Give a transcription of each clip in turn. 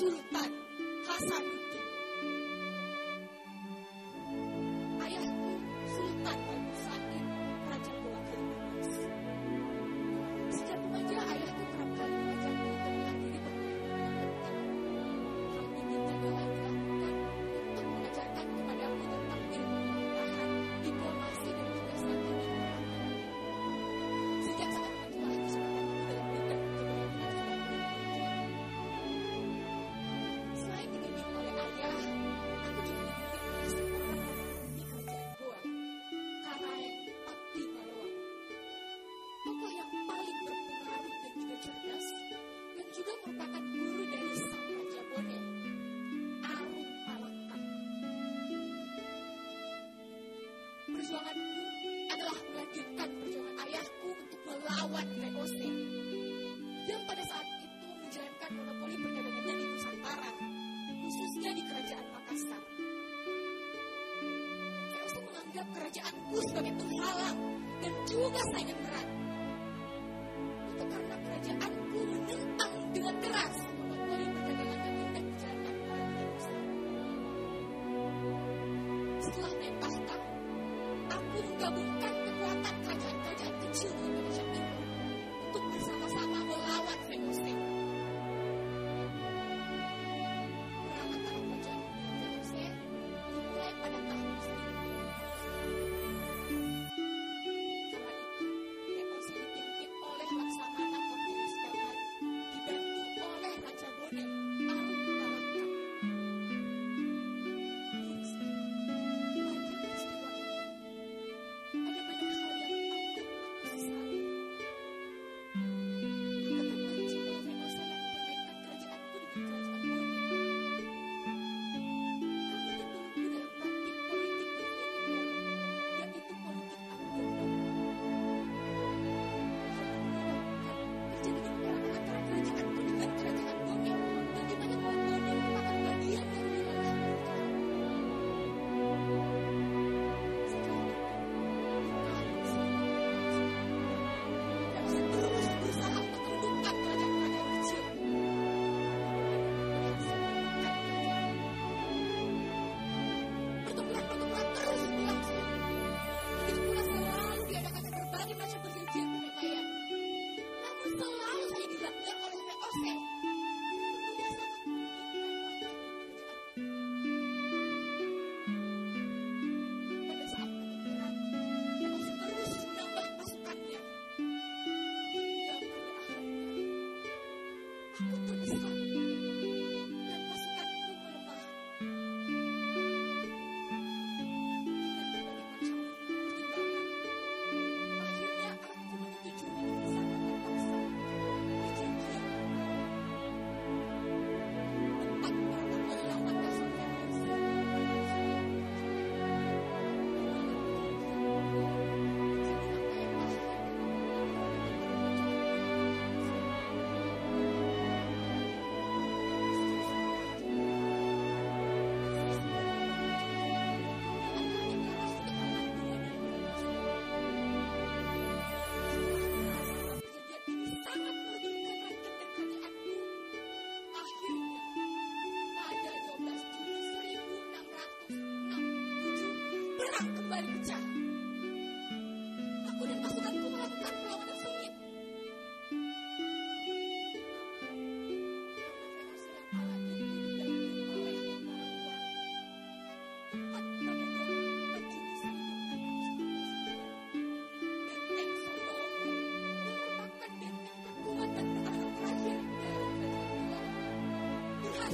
Sultan Menganggap kerajaanku sebagai penghalang dan juga saingan berat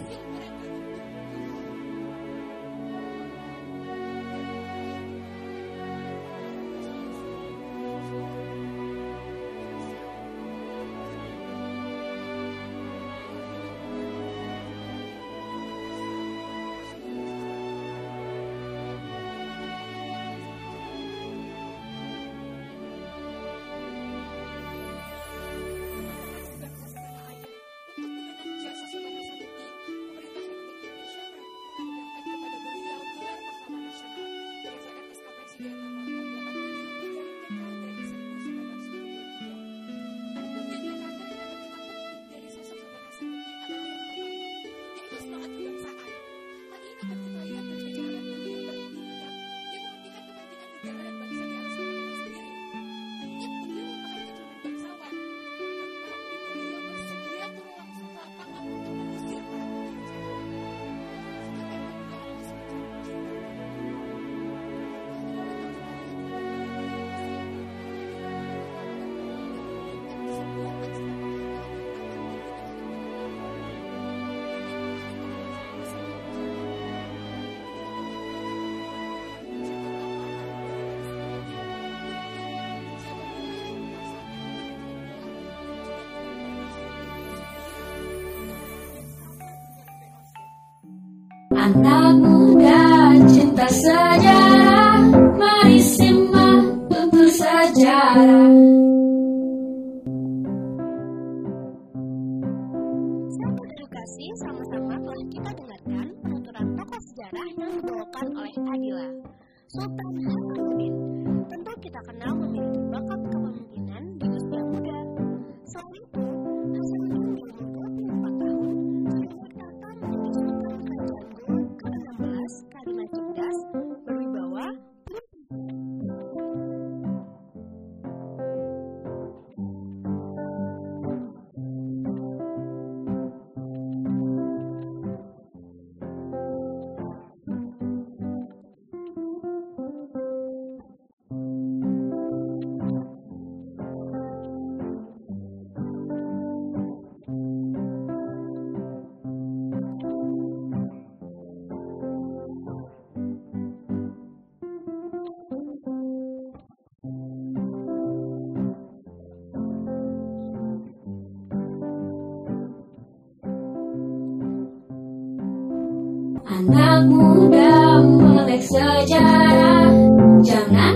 siempre con Anak muda cinta sejarah Anak muda melek sejarah. Jangan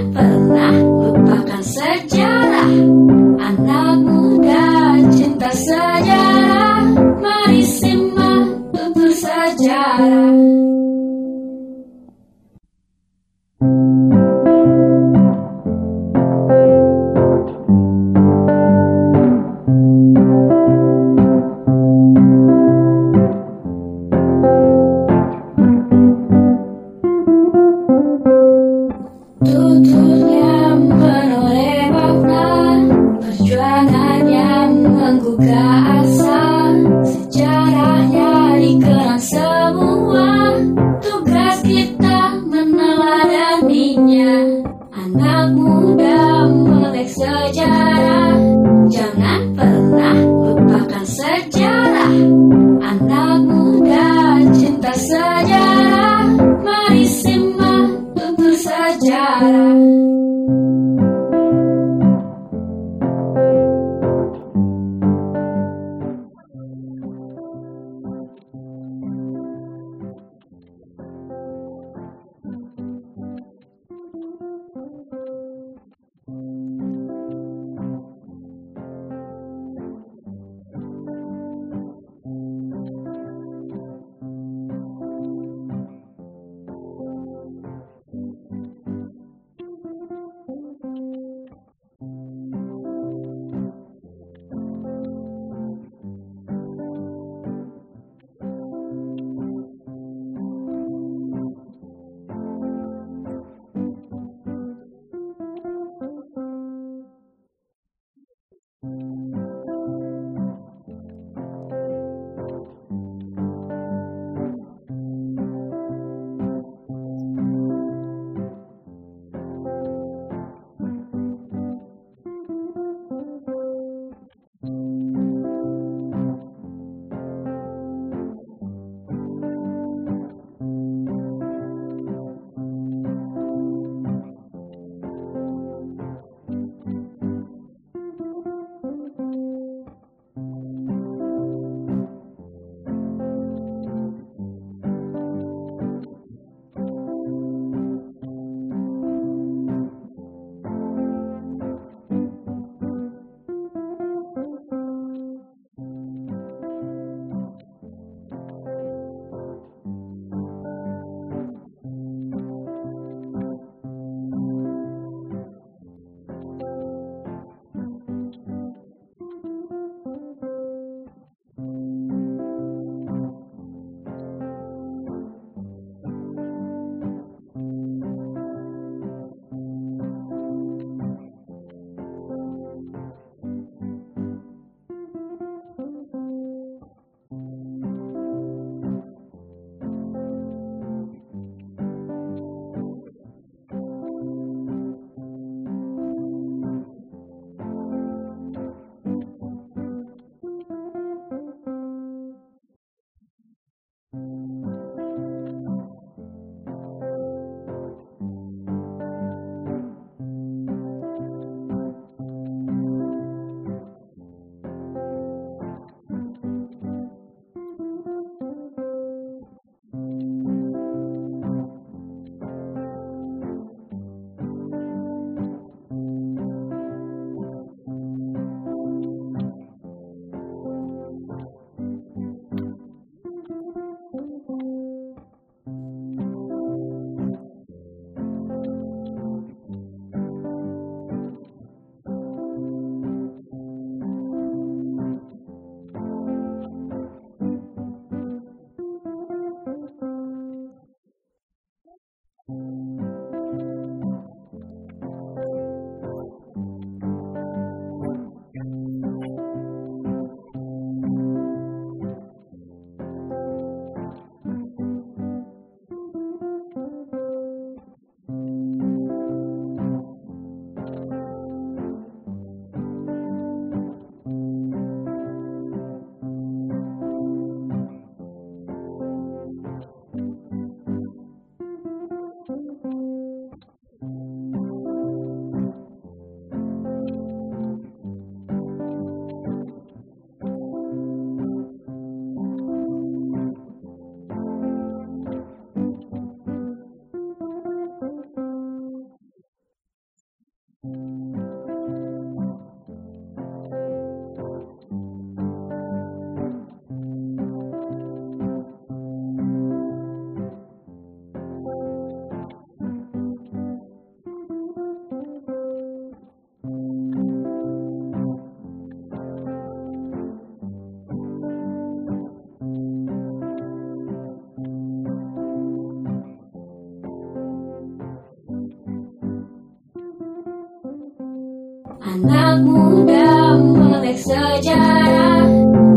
Muda melek sejarah.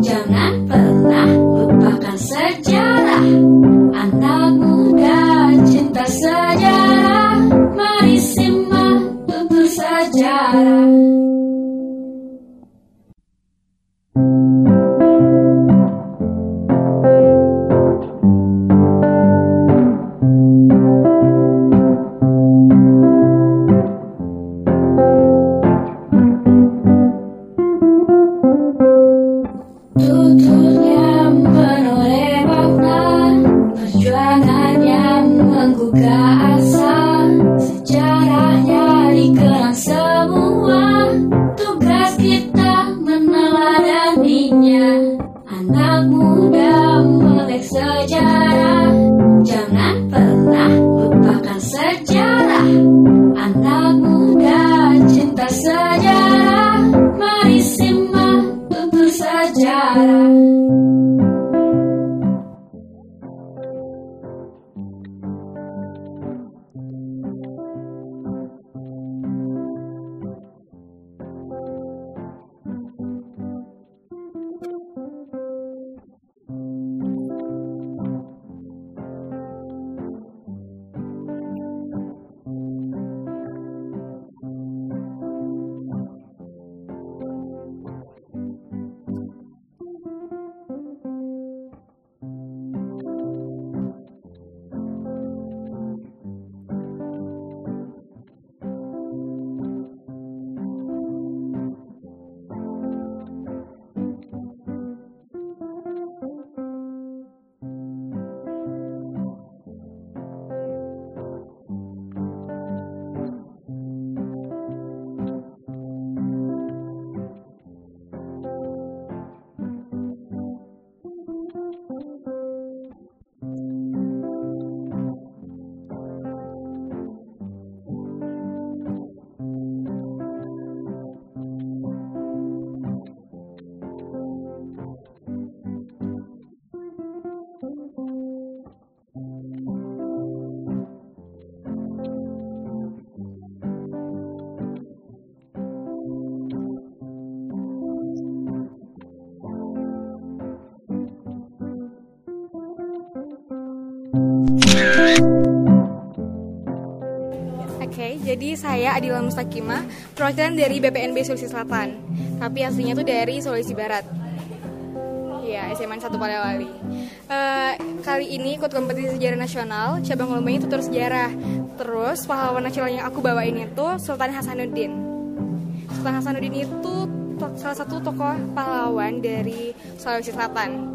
Jangan jadi saya Adila Mustakimah, perwakilan dari BPNB Sulawesi Selatan. Tapi aslinya tuh dari Sulawesi Barat. Iya, SMA 1 Palewali. Eh, kali ini ikut kompetisi sejarah nasional, cabang lombanya tutur sejarah. Terus pahlawan nasional yang aku bawain itu Sultan Hasanuddin. Sultan Hasanuddin itu salah satu tokoh pahlawan dari Sulawesi Selatan.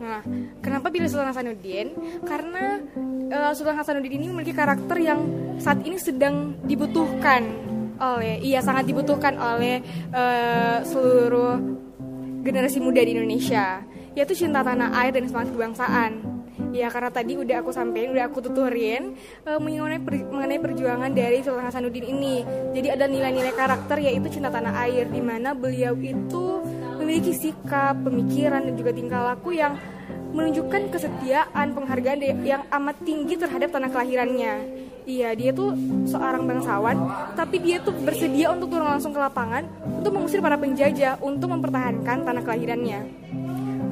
Nah, kenapa pilih Sultan Hasanuddin? Karena eh, Sultan Hasanuddin ini memiliki karakter yang saat ini sedang dibutuhkan oleh, iya sangat dibutuhkan oleh eh, seluruh generasi muda di Indonesia, yaitu cinta tanah air dan semangat kebangsaan. Ya karena tadi udah aku sampein, udah aku tuturin eh, mengenai per- mengenai perjuangan dari Sultan Hasanuddin ini. Jadi ada nilai-nilai karakter yaitu cinta tanah air di mana beliau itu memiliki sikap, pemikiran dan juga tingkah laku yang menunjukkan kesetiaan, penghargaan yang amat tinggi terhadap tanah kelahirannya. Iya, dia tuh seorang bangsawan, tapi dia tuh bersedia untuk turun langsung ke lapangan untuk mengusir para penjajah untuk mempertahankan tanah kelahirannya.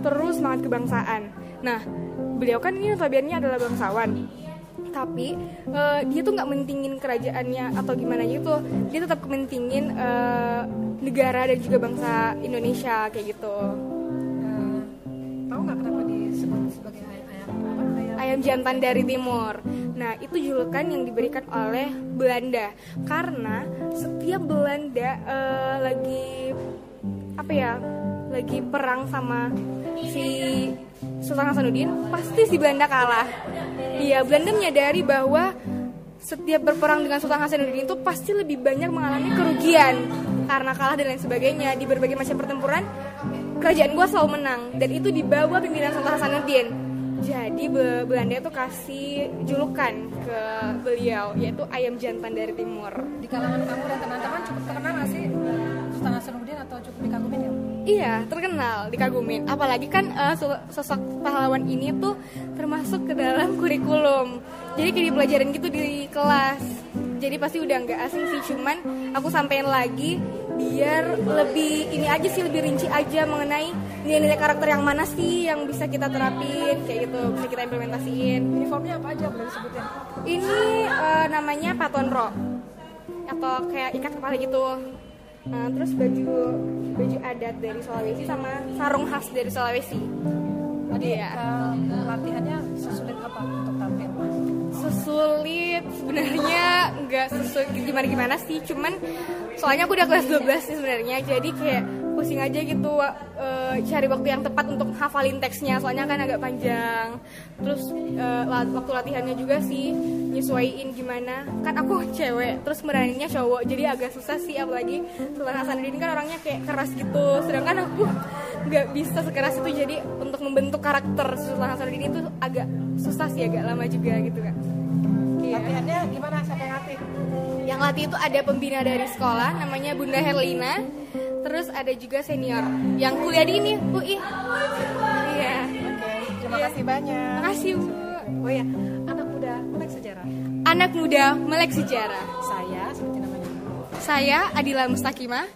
Terus semangat kebangsaan. Nah, beliau kan ini notabene adalah bangsawan. Tapi eh, dia tuh nggak mentingin kerajaannya atau gimana gitu. Dia tetap kementingin eh, negara dan juga bangsa Indonesia kayak gitu. Eh, tahu nggak kenapa disebut sebagai ayam ayam apa ayam ayam jantan dari timur. Nah, itu julukan yang diberikan oleh Belanda karena setiap Belanda eh, lagi apa ya? lagi perang sama si Sultan Hasanuddin, pasti si Belanda kalah. Iya, Belanda menyadari bahwa setiap berperang dengan Sultan Hasanuddin itu pasti lebih banyak mengalami kerugian karena kalah dan lain sebagainya di berbagai macam pertempuran kerajaan gua selalu menang dan itu di bawah pimpinan Sultan Hasanuddin jadi Be- Belanda tuh kasih julukan ke beliau yaitu ayam jantan dari timur di kalangan kamu dan teman-teman cukup terkenal nggak sih Sultan Hasanuddin atau cukup dikagumin ya Iya, terkenal, dikagumin. Apalagi kan so- sosok pahlawan ini tuh termasuk ke dalam kurikulum. Jadi kayak dipelajarin gitu di kelas. Jadi pasti udah nggak asing sih, cuman aku sampein lagi biar lebih ini aja sih lebih rinci aja mengenai nilai-nilai karakter yang mana sih yang bisa kita terapin kayak gitu bisa kita implementasiin Uniformnya apa aja boleh disebutin? ini eh, namanya paton ro atau kayak ikat kepala gitu Nah, terus baju baju adat dari Sulawesi sama sarung khas dari Sulawesi Tadi Iya. eh, latihannya sesulit apa untuk tampil? Sesulit sebenarnya nggak sesulit gimana gimana sih cuman soalnya aku udah kelas 12 sih sebenarnya jadi kayak pusing aja gitu eh, cari waktu yang tepat untuk hafalin teksnya soalnya kan agak panjang. Terus la- waktu latihannya juga sih nyesuaiin gimana. Kan aku cewek terus meraninnya cowok jadi agak susah sih apalagi Sultan Hasanuddin kan orangnya kayak keras gitu. Sedangkan aku nggak bisa sekeras itu jadi untuk membentuk karakter Sultan Hasanuddin itu agak susah sih agak lama juga gitu kan. Latihannya gimana? Siapa yang latih? Yang latih itu ada pembina dari sekolah namanya Bunda Herlina. Terus ada juga senior yang kuliah di ini UI. Iya. Oke, terima Iya. kasih banyak. Makasih Bu. Oh ya, anak muda melek sejarah. Anak muda melek sejarah. Saya seperti namanya. Saya Adila Mustakimah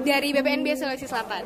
dari BPNB Sulawesi Selatan.